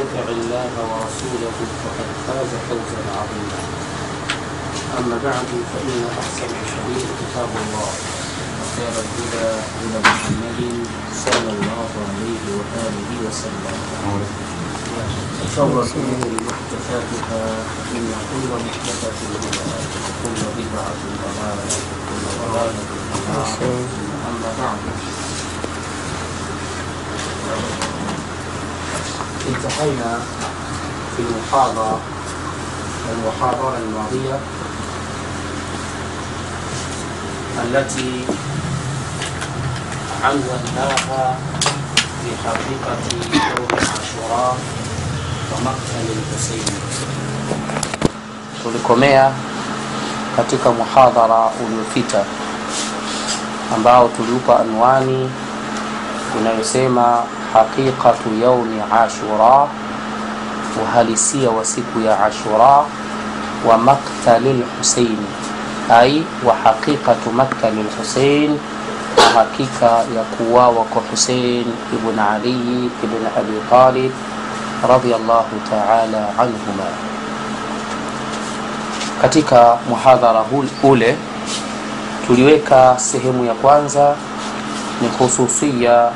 يطع الله ورسوله فقد فاز فوزا عظيما. أما بعد فإن أحسن الحديث كتاب الله وخير الهدى هدى محمد صلى الله عليه وآله وسلم. وشر الأمور محدثاتها إن كل محدثة بدعة وكل بدعة ضلالة وكل ضلالة في النار. أما بعد. انتهينا في المحاضرة المحاضرة الماضية التي عنوناها بحقيقة يوم عاشوراء ومقتل الحسين tulikomea katika muhadhara uliopita ambao tuliupa anwani inayosema haqiqatu yaumi ashura uhalisia wa siku ya ashura wa maktali lhuseini ai wa haqiqatu maktali lhusein na hakika ya kuwawa kwa husein ibn aliyi ibn abi talib radiallahu taala anhuma. Katika muhadhara ule tuliweka sehemu ya kwanza ni khususia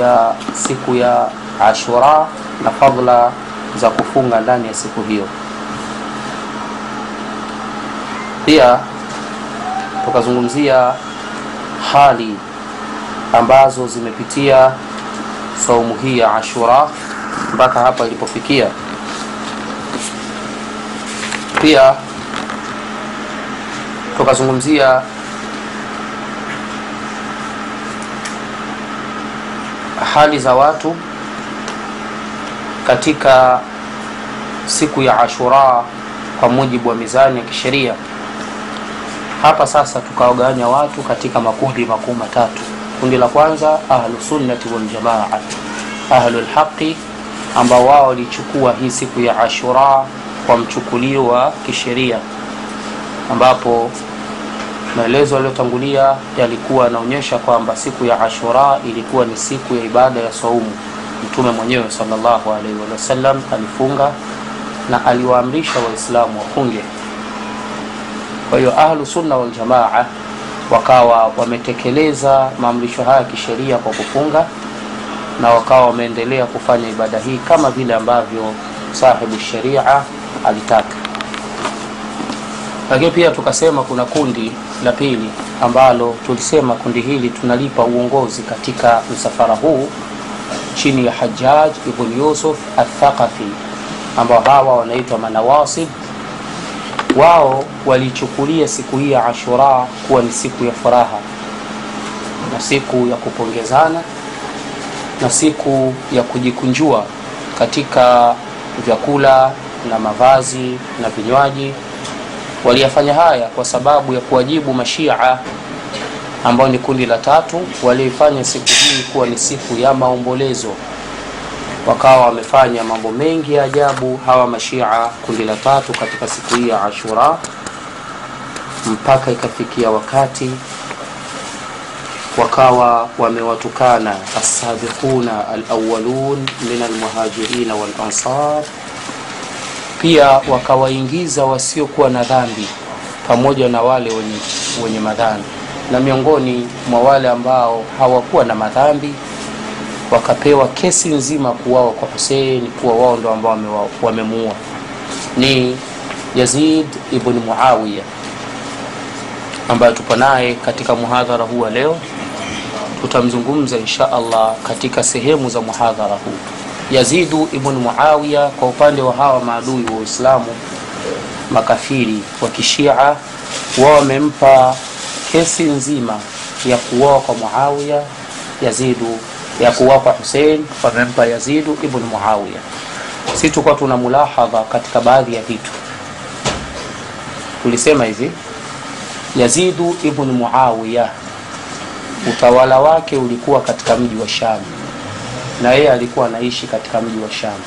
ya siku ya ashura na fadla za kufunga ndani ya siku hiyo. Pia tukazungumzia hali ambazo zimepitia saumu hii ya ashura mpaka hapa ilipofikia. Pia tukazungumzia hali za watu katika siku ya ashura kwa mujibu wa mizani ya kisheria. Hapa sasa tukawagawanya watu katika makundi makuu matatu. Kundi la kwanza ahlusunnati waljamaa ahlulhaqi ambao wao walichukua hii siku ya ashura kwa mchukulio wa kisheria ambapo maelezo yaliyotangulia yalikuwa yanaonyesha kwamba siku ya ashura ilikuwa ni siku ya ibada ya saumu mtume mwenyewe salllahu alaihi wasallam alifunga na aliwaamrisha waislamu wafunge. Kwa hiyo ahlu sunna waljamaa wakawa wametekeleza maamrisho haya ya kisheria kwa kufunga na wakawa wameendelea kufanya ibada hii kama vile ambavyo sahibu sharia alitaka lakini pia tukasema kuna kundi la pili ambalo tulisema kundi hili tunalipa uongozi katika msafara huu chini ya hajaj ibn yusuf athaqafi ambao hawa wanaitwa manawasib. Wao walichukulia siku hii ya ashura kuwa ni siku ya furaha na siku ya kupongezana na siku ya kujikunjua katika vyakula na mavazi na vinywaji waliyafanya haya kwa sababu ya kuwajibu mashia ambao ni kundi la tatu walioifanya siku hii kuwa ni siku ya maombolezo. Wakawa wamefanya mambo mengi ya ajabu hawa mashia kundi la tatu katika siku hii ya ashura mpaka ikafikia wakati wakawa wamewatukana assabiquna alawalun min almuhajirina walansar pia wakawaingiza wasiokuwa na dhambi pamoja na wale wenye, wenye madhambi. Na miongoni mwa wale ambao hawakuwa na madhambi wakapewa kesi nzima kuwawa kwa husein kuwa wao ndo ambao wamemuua. Ni yazid ibn muawiya ambayo tupo naye katika muhadhara huu wa leo. Tutamzungumza insha allah katika sehemu za muhadhara huu yazidu ibn muawiya kwa upande wa hawa maadui wa uislamu makafiri wa kishia wao wamempa kesi nzima ya kuoa kwa muawiya yazidu ya kuoa kwa husein wamempa yazidu ibn muawiya. Si tukuwa tuna mulahadha katika baadhi ya vitu. Tulisema hivi yazidu ibn muawiya utawala wake ulikuwa katika mji wa sham na yeye alikuwa anaishi katika mji wa sham.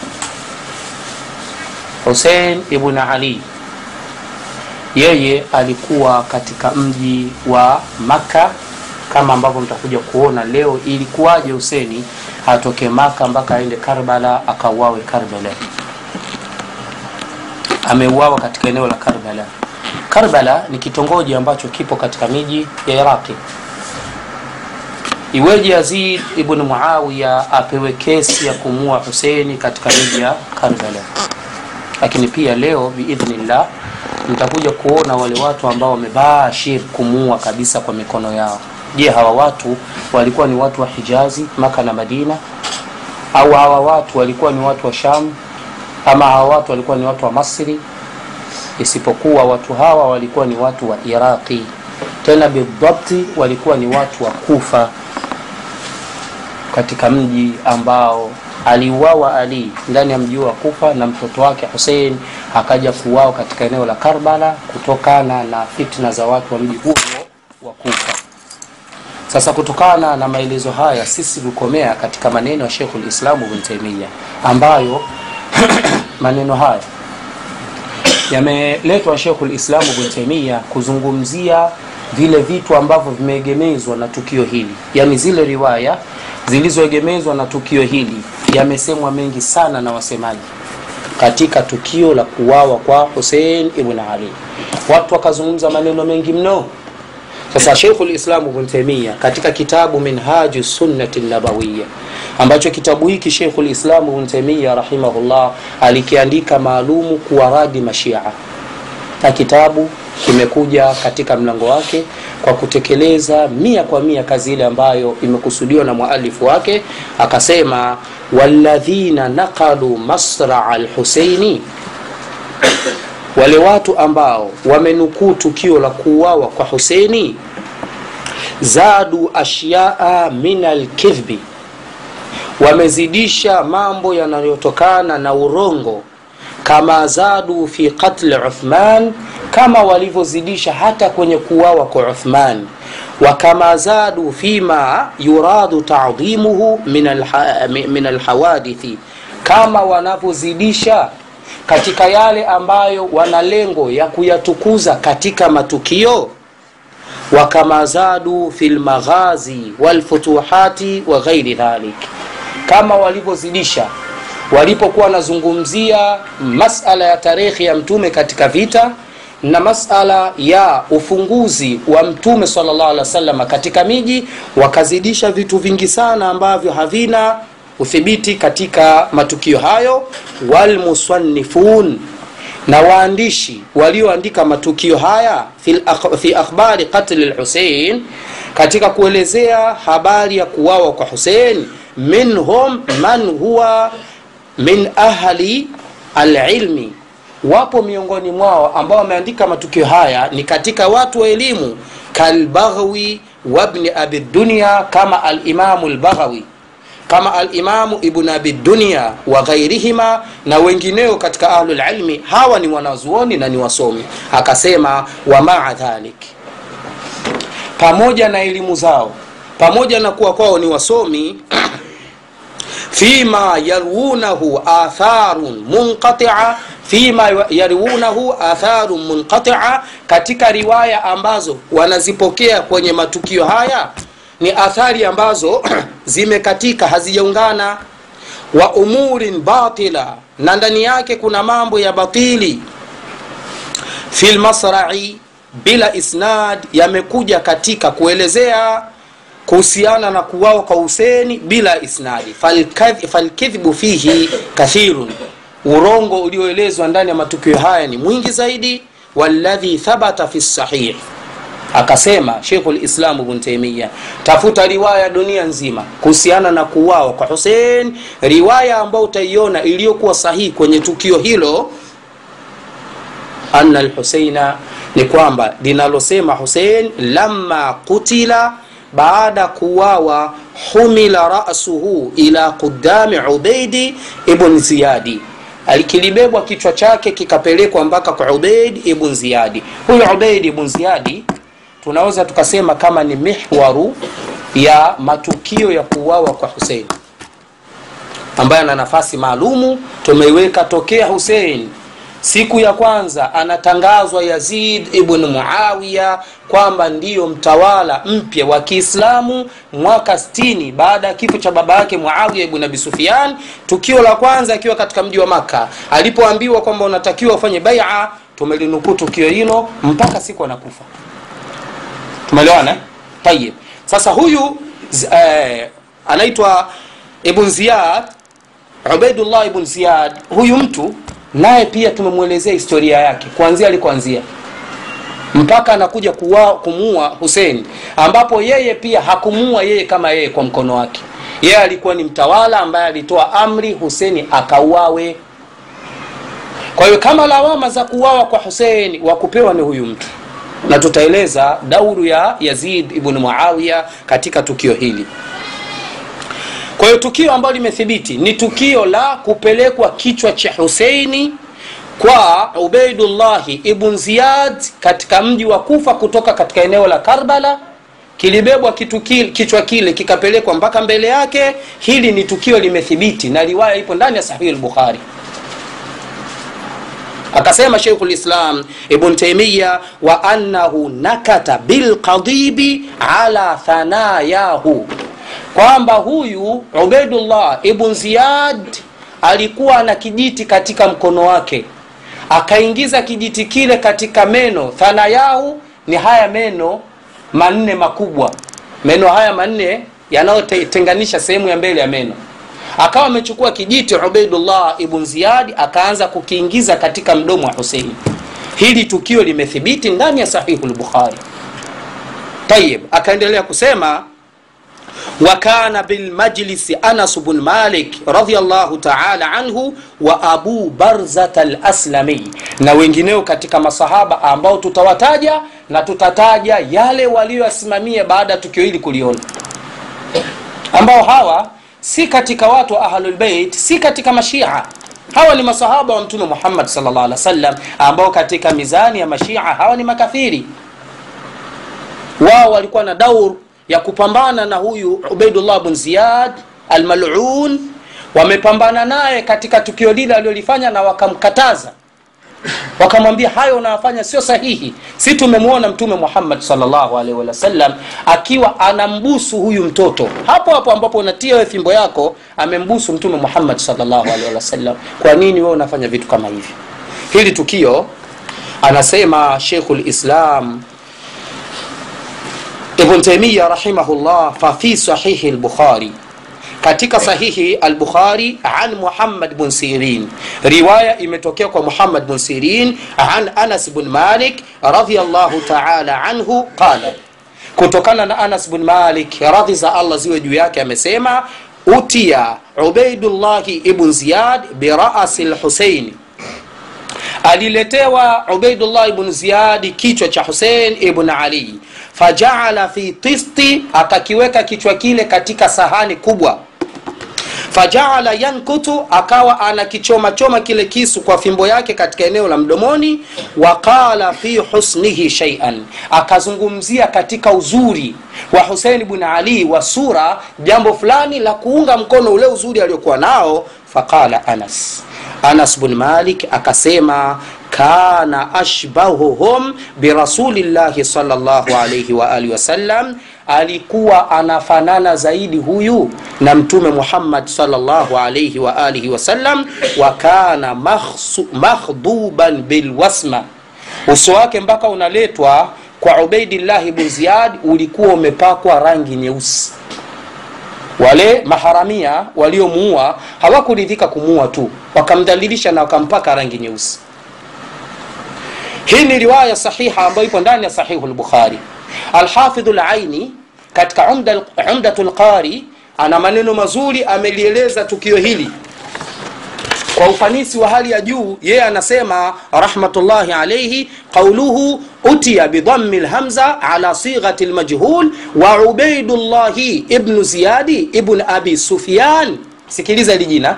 Husein ibn ali yeye alikuwa katika mji wa makka kama ambavyo mtakuja kuona leo ilikuwaje huseni atoke maka mpaka aende karbala akauawe karbala. Ameuawa katika eneo la karbala. Karbala ni kitongoji ambacho kipo katika miji ya iraqi iweje yazid ibn muawiya apewe kesi ya kumua huseini katika miji ya karbala? Lakini pia leo biidhnillah mtakuja kuona wale watu ambao wamebashir kumuua kabisa kwa mikono yao. Je hawa watu walikuwa ni watu wa hijazi maka na madina? Au hawa watu walikuwa ni watu wa sham? Ama hawa watu walikuwa ni watu wa masri? Isipokuwa watu hawa walikuwa ni watu wa iraqi. Tena bidhabti walikuwa ni watu wa kufa katika mji ambao aliuawa ali ndani ya mji wa kufa na mtoto wake Hussein akaja kuuawa katika eneo la karbala kutokana na fitna za watu wa mji huo wa kufa. Sasa kutokana na maelezo haya sisi tukomea katika maneno ya shekhu lislamu Ibn Taymiyyah ambayo maneno haya yameletwa shekhu lislamu Ibn Taymiyyah kuzungumzia vile vitu ambavyo vimeegemezwa na tukio hili yani zile riwaya zilizoegemezwa na tukio hili yamesemwa mengi sana na wasemaji katika tukio la kuwawa kwa husein ibn ali. Watu wakazungumza maneno mengi mno. Sasa sheikhu lislamu Ibn Taymiyyah katika kitabu minhaju sunnati nabawiya ambacho kitabu hiki sheikhu lislamu Ibn Taymiyyah rahimahullah alikiandika maalumu kuwaradi mashia na kitabu kimekuja katika mlango wake kwa kutekeleza mia kwa mia kazi ile ambayo imekusudiwa na mwalifu wake. Akasema waladhina naqalu masraa lhuseini wale watu ambao wamenukuu tukio la kuuawa kwa huseini zadu ashyaa min alkidhbi. Wamezidisha mambo yanayotokana na urongo kama zadu fi qatli uthman kama walivyozidisha hata kwenye kuwawa kwa uthman. Wakama zadu fima yuradu tadhimuhu min, alhawadithi kama wanavyozidisha katika yale ambayo wana lengo ya kuyatukuza katika matukio. Wakama zadu fi lmaghazi walfutuhati wa ghairi dhalik kama walivyozidisha walipokuwa wanazungumzia masala ya tarehe ya mtume katika vita na masala ya ufunguzi wa mtume salllah katika miji wakazidisha vitu vingi sana ambavyo havina uthibiti katika matukio hayo. Walmusannifun na waandishi walioandika matukio haya fi akhbari qatli lhusein katika kuelezea habari ya kuwawa kwa husein minhum man huwa min ahli alilmi. Wapo miongoni mwao ambao wameandika matukio haya ni katika watu wa elimu kalbaghwi wabni abi dunia kama alimamu lbaghawi kama alimamu ibn abi wa ghairihima na wengineo katika ahlulilmi hawa ni wanazuoni na ni wasomi. Akasema wamaa dhalik. Pamoja na elimu zao pamoja na kuwa kwao ni wasomi fima yarwunahu atharun munqatia. Fima yarwunahu atharun munqatia. Katika riwaya ambazo wanazipokea kwenye matukio haya ni athari ambazo zimekatika hazijaungana. Wa umurin batila. Na ndani yake kuna mambo ya batili. Fi lmasrai bila isnad yamekuja katika kuelezea kuhusiana na kuwawa kwa huseni bila isnadi. Falkidhbu fihi kathirun. Urongo ulioelezwa ndani ya matukio haya ni mwingi zaidi. Walladhi thabata fi sahih. Akasema Sheikhul Islam Ibn Taymiyyah, tafuta riwaya dunia nzima kuhusiana na kuwawa kwa husein riwaya ambayo utaiona iliyokuwa sahihi kwenye tukio hilo. Anna lhuseina ni kwamba linalosema husein lama kutila baada kuwawa humila rasuhu ila qudami ubeidi ibn ziyadi. Alikilibebwa kichwa chake kikapelekwa mpaka kwa ubeid ibn ziyadi. Huyu ubeid ibn ziyadi tunaweza tukasema kama ni mihwaru ya matukio ya kuuawa kwa husein ambaye ana nafasi maalumu tumeiweka tokea husein siku ya kwanza anatangazwa yazid ibn muawiya kwamba ndiyo mtawala mpya wa kiislamu mwaka 60 baada ya kifo cha baba yake muawiya ibn abi sufian tukio la kwanza akiwa katika mji wa makka. Alipoambiwa kwamba unatakiwa ufanye baia tumelinukuu tukio hilo mpaka siku anakufa. Tumeelewana eh? tayib sasa huyu eh, anaitwa ibn ziyad ubaidullah ibn ziyad huyu mtu naye pia tumemwelezea historia yake kuanzia alikoanzia mpaka anakuja kumuua husein ambapo yeye pia hakumuua yeye kama yeye kwa mkono wake. Yeye alikuwa ni mtawala ambaye alitoa amri huseni akauawe. Kwa hiyo kama lawama za kuuawa kwa husein wa kupewa ni huyu mtu. Na tutaeleza dauru ya yazid ibn muawiya katika tukio hili kwa hiyo tukio ambalo limethibiti ni tukio la kupelekwa kichwa cha huseini kwa ubaidullahi ibn ziyad katika mji wa kufa kutoka katika eneo la karbala. Kilibebwa kitu kile, kichwa kile kikapelekwa mpaka mbele yake. Hili ni tukio limethibiti na riwaya ipo ndani ya sahihi lbukhari akasema sheikhu lislam ibn taimiya wa annahu nakata bilqadibi ala thanayahu kwamba huyu ubaidullah ibn ziyad alikuwa na kijiti katika mkono wake. Akaingiza kijiti kile katika meno. Thanayahu ni haya meno manne makubwa. Meno haya manne yanayotenganisha sehemu ya mbele ya meno. Akawa amechukua kijiti ubaidullah ibn ziyadi akaanza kukiingiza katika mdomo wa husein. Hili tukio limethibiti ndani ya sahihu lbukhari tayib akaendelea kusema وكان بالمجلس أنس بن مالك رضي الله تعالى عنه وأبو برزة الأسلمي na wengineo katika masahaba ambao tutawataja na tutataja yale walioyasimamia baada ya tukio hili kuliona ambao hawa si katika watu wa ahlulbeit si katika mashia hawa ni masahaba wa mtume muhammad salllah alih wa sallam ambao katika mizani ya mashia hawa ni makafiri wao walikuwa na daur ya kupambana na huyu ubaidullah bn ziyad almalun. Wamepambana naye katika tukio lile alilolifanya na wakamkataza. Wakamwambia hayo unayofanya sio sahihi. Si tumemwona mtume muhammad salllahu akiwa anambusu huyu mtoto. Hapo hapo ambapo unatia we fimbo yako amembusu mtume muhammad salllahu kwa nini wewe unafanya vitu kama hivi? Hili tukio anasema sheikhu lislam ibn taimiya rahimahullah fafi sahihi lbukhari katika sahihi al-bukhari an muhammad bn sirin. Riwaya imetokea kwa muhammad bn sirin an anas bn malik radiallahu taala anhu qala. Kutokana na anas bn malik radhi za allah ziwe juu yake amesema utiya ubaidullahi ibn ziyad birasi lhuseini aliletewa ubaidullah ibn ziyadi kichwa cha husein ibn ali fajaala fi tisti akakiweka kichwa kile katika sahani kubwa. Fajaala yankutu akawa anakichoma choma kile kisu kwa fimbo yake katika eneo la mdomoni. Waqala fi husnihi shaian akazungumzia katika uzuri wa husein bn ali wa sura jambo fulani la kuunga mkono ule uzuri aliokuwa nao. Faqala anas anas bn malik akasema kana ashbahuhum birasulillahi salllahu alaihi waalihi wasallam alikuwa anafanana zaidi huyu na mtume muhammad salllahu alaihi waalihi wasallam wa kana makhduban bilwasma uso wake mpaka unaletwa kwa ubaidillahi bn ziyad ulikuwa umepakwa rangi nyeusi wale maharamia waliomuua hawakuridhika kumuua tu wakamdhalilisha na wakampaka rangi nyeusi. Hii ni riwaya sahiha ambayo ipo ndani ya sahihu lbukhari alhafidhu laini katika umdatu lqari ana maneno mazuri amelieleza tukio hili kwa ufanisi wa hali ya juu yeye anasema rahmatullahi alaihi qauluhu utiya bidhammi lhamza ala sighati lmajhul wa ubaidullahi ibnu ziyadi ibn abi sufyan. Sikiliza hili jina.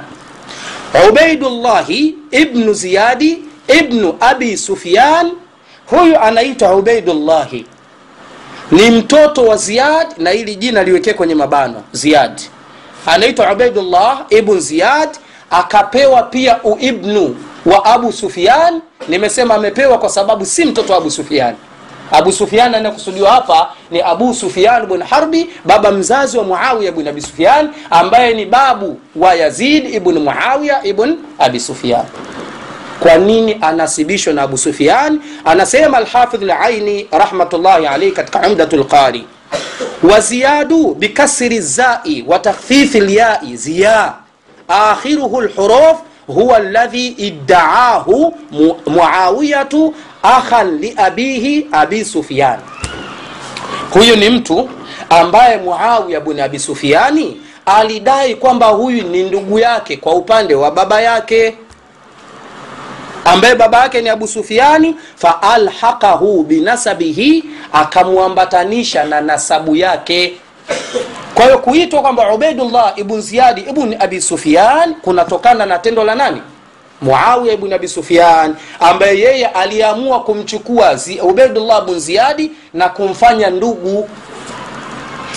Ubaidullahi ibnu ziyadi ibnu abi sufyan. Huyu anaitwa ubaidullahi. Ni mtoto wa ziyad na hili jina liwekee kwenye mabano. Ziyad. Anaitwa ubaidullah ibn ziyad akapewa pia uibnu wa abu sufian nimesema amepewa kwa sababu si mtoto wa abu sufian abu sufian anayekusudiwa hapa ni abu sufian bn harbi baba mzazi wa muawiya bn abi sufian ambaye ni babu wa yazid ibn muawiya ibn abi sufian kwa nini anasibishwa na abu sufian anasema alhafidh laini rahmatullahi alaihi katika umdatu lqari waziyadu bikasri zai wa takhfifi lyai ziya akhiruhu lhuruf huwa alladhi iddaahu Mu- muawiyatu akhan liabihi abi sufyan. Huyu ni mtu ambaye muawiya bni abi sufiani alidai kwamba huyu ni ndugu yake kwa upande wa baba yake. Ambaye baba yake ni abu sufiani faalhaqahu binasabihi akamwambatanisha na nasabu yake kwa hiyo kuitwa kwamba ubaidullah ibn ziyadi ibn abi sufian kunatokana na tendo la nani? Muawiya ibn abi sufian ambaye yeye aliamua kumchukua ubaidullah ibn ziyadi na kumfanya ndugu.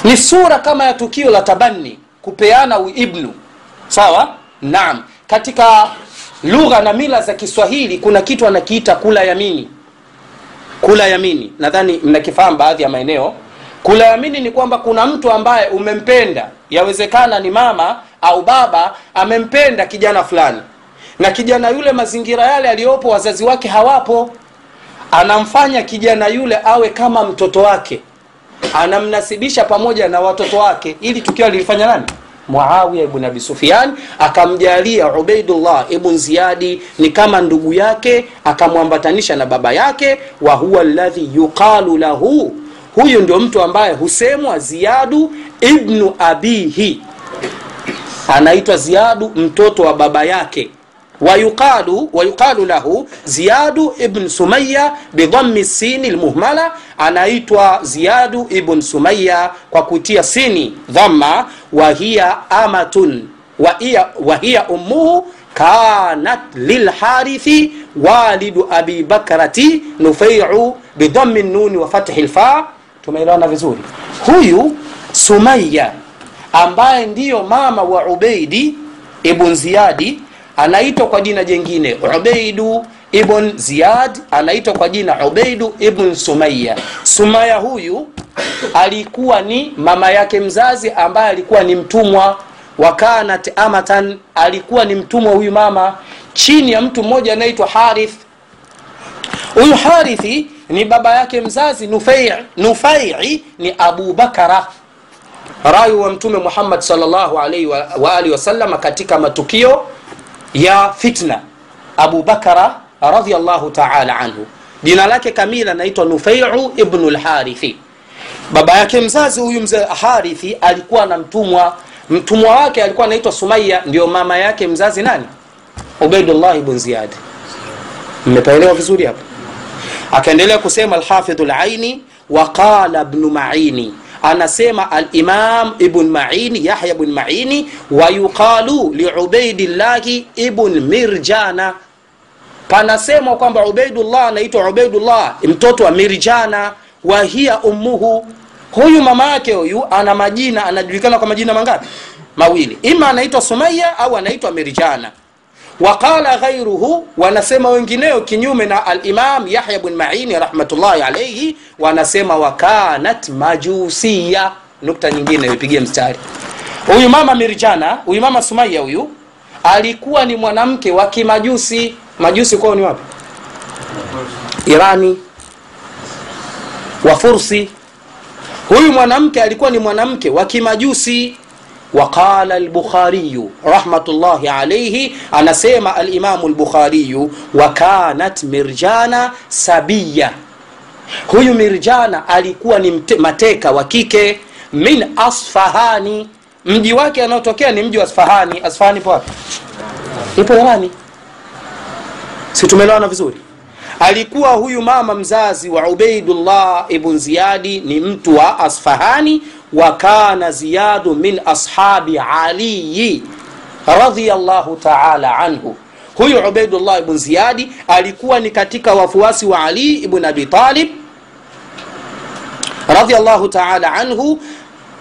Ni sura kama ya tukio la tabanni kupeana uibnu sawa? Naam. Katika lugha na mila za kiswahili kuna kitu anakiita kula yamini. Kula yamini. Nadhani mnakifahamu baadhi ya maeneo kula yamini ni kwamba kuna mtu ambaye umempenda. Yawezekana ni mama au baba amempenda kijana fulani. Na kijana yule mazingira yale aliyopo wazazi wake hawapo. Anamfanya kijana yule awe kama mtoto wake. Anamnasibisha pamoja na watoto wake. Ili tukio lilifanya nani? Muawiya ibn abi sufyan akamjalia ubaidullah ibn ziyadi ni kama ndugu yake akamwambatanisha na baba yake wa huwa alladhi yuqalu lahu huyu ndio mtu ambaye husemwa ziadu ibnu abihi. Anaitwa ziadu mtoto wa baba yake. Wayuqalu wayuqalu lahu ziyadu ibn sumaya bidhammi sini lmuhmala anaitwa ziyadu ibn sumaya kwa kutia sini dhamma. Wahiya amatun wahiya, wahiya ummuhu kanat lilharithi walidu abi bakrati nufeiu bidhammi nuni wa fathi lfa tumeelewana vizuri? Huyu sumaya ambaye ndiyo mama wa ubeidi ibn ziyadi anaitwa kwa jina jengine ubeidu ibn ziyad anaitwa kwa jina ubeidu ibn sumaya sumaya huyu alikuwa ni mama yake mzazi ambaye alikuwa ni mtumwa wa kanat amatan. Alikuwa ni mtumwa huyu mama chini ya mtu mmoja anaitwa harith. Huyu harithi ni baba yake mzazi nufai nufai ni abubakara rayu wa mtume muhammad salllahu alaihi wa, katika matukio ya fitna. Abubakara radiallahu taala anhu. Jina lake kamili anaitwa nufaiu ibnu lharithi baba yake mzazi huyu mzee harithi alikuwa na mtumwa. Mtumwa wake alikuwa anaitwa sumaya ndio mama yake mzazi nani? Ubaidullah ibn ziyadi mmepaelewa vizuri hapo akaendelea kusema alhafidhu laini waqala bnu maini. Anasema alimam ibn maini yahya bn maini wayuqalu liubaidillahi ibn mirjana. Panasemwa kwamba ubaidullah anaitwa ubaidullah mtoto wa mirjana wa hiya ummuhu. Huyu mama yake huyu ana majina anajulikana kwa majina mangapi? Mawili. Ima anaitwa sumaya au anaitwa mirjana waqala ghairuhu wanasema wengineo kinyume na alimam yahya bn maini rahmatullahi alaihi wanasema wakanat majusiya. Nukta nyingine ipigie mstari. Huyu mama mirjana huyu mama sumaya huyu alikuwa ni mwanamke wa kimajusi. Majusi kwao ni wapi? Irani. Wafursi huyu mwanamke alikuwa ni mwanamke wa kimajusi وقال البخاري رحمة الله عليه أنا سيما الإمام البخاري وكانت مرجانا سبية huyu mirjana alikuwa ni mte, mateka wa kike min asfahani mji wake anaotokea ni mji wa asfahani asfahani ipo wapi ipo irani si tumelewana vizuri alikuwa huyu mama mzazi wa ubaidullah ibn ziyadi ni mtu wa asfahani wa kana ziyadu min ashabi aliyi radiallahu taala anhu. Huyu ubaidullah ibn ziyadi alikuwa ni katika wafuasi wa ali ibn abi talib radiallahu taala anhu.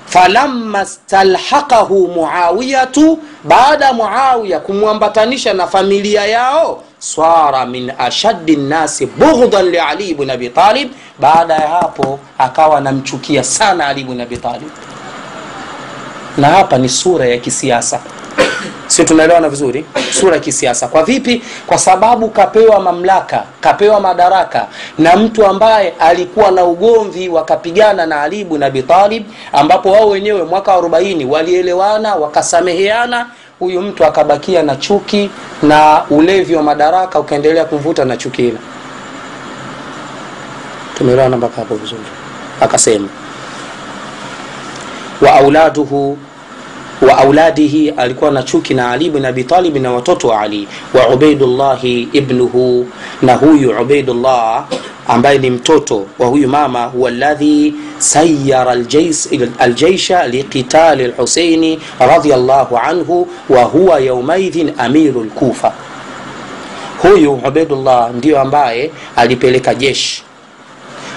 Falamma stalhaqahu muawiyatu baada muawiya kumwambatanisha na familia yao swara min ashaddi nnasi bughdhan liali ibn abi talib. Baada ya hapo akawa anamchukia sana ali ibn abi na hapa ni sura ya kisiasa. Sio tunaelewana vizuri? Sura ya kisiasa. Kwa vipi? Kwa sababu kapewa mamlaka kapewa madaraka na mtu ambaye alikuwa na ugomvi wakapigana na ali ibn abi talib ambapo wao wenyewe mwaka wa 40 walielewana wakasameheana huyu mtu akabakia na chuki na ulevi wa madaraka ukaendelea kumvuta na chuki ile. Tumeelewana mpaka hapo vizuri. Akasema wa auladuhu wa auladihi alikuwa na chuki na ali bin abi talib na watoto wa ali wa ubaidullahi ibnuhu na huyu ubaidullah ambaye ni mtoto wa huyu mama huwa alladhi sayara aljaisha liqitali lhuseini radiallahu anhu wa huwa yaumaidhin amiru lkufa huyu ubaidullah ndiyo ambaye alipeleka jeshi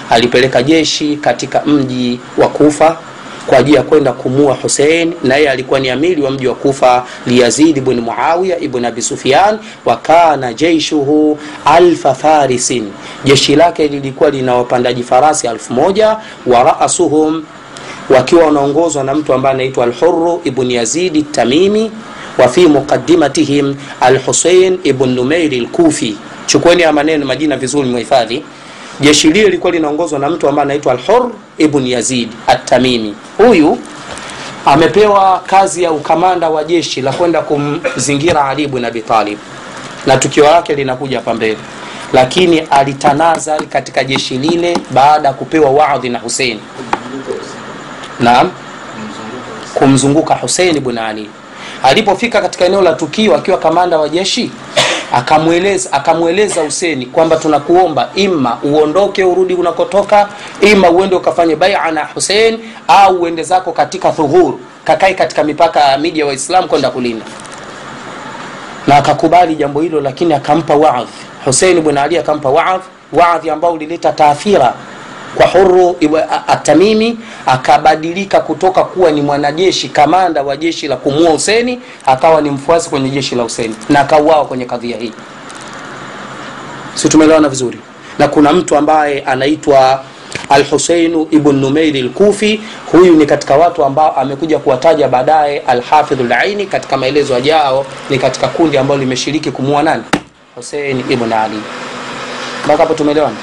alipeleka jeshi katika mji wa kufa kwa ajili ya kwenda kumua husein na yeye alikuwa ni amiri wa mji wa kufa liyazid ibn muawiya ibn abi sufyan wa kana jeishuhu alfa farisin. Jeshi lake lilikuwa lina wapandaji farasi alfu moja wa raasuhum wakiwa wanaongozwa na mtu ambaye anaitwa alhuru ibn yazidi tamimi wa fi muqaddimatihim alhusein ibn numeiri lkufi chukueni ya maneno majina vizuri mwahifadhi jeshi lile lilikuwa linaongozwa na mtu ambaye anaitwa alhur ibn yazid atamimi huyu amepewa kazi ya ukamanda wa jeshi la kwenda kumzingira ali ibn abi na tukio lake linakuja hapa mbele. Lakini alitanaza katika jeshi lile baada ya kupewa wadhi na husein naam. Kumzunguka husein ibn ali. Alipofika katika eneo la tukio akiwa kamanda wa jeshi akamweleza akamweleza Huseni kwamba tunakuomba ima uondoke urudi unakotoka, ima uende ukafanye baia na Hussein au uende zako katika dhuhur, kakae katika mipaka ya miji ya Waislamu kwenda kulinda. Na akakubali jambo hilo, lakini akampa waadhi Hussein ibn Ali, akampa waadhi waadhi ambao ulileta taathira kwa Huru Atamimi akabadilika kutoka kuwa ni mwanajeshi kamanda wa jeshi la kumua Huseni akawa ni mfuasi kwenye jeshi la Huseni na akauawa kwenye kadhia hii. Si tumeelewana vizuri? Na kuna mtu ambaye anaitwa Al-Husainu ibn Numairi al-Kufi. Huyu ni katika watu ambao amekuja kuwataja baadaye Al-Hafidh katika maelezo yajao, ni katika kundi ambalo limeshiriki kumua nani? Hussein ibn Ali. Mpaka hapo tumeelewana?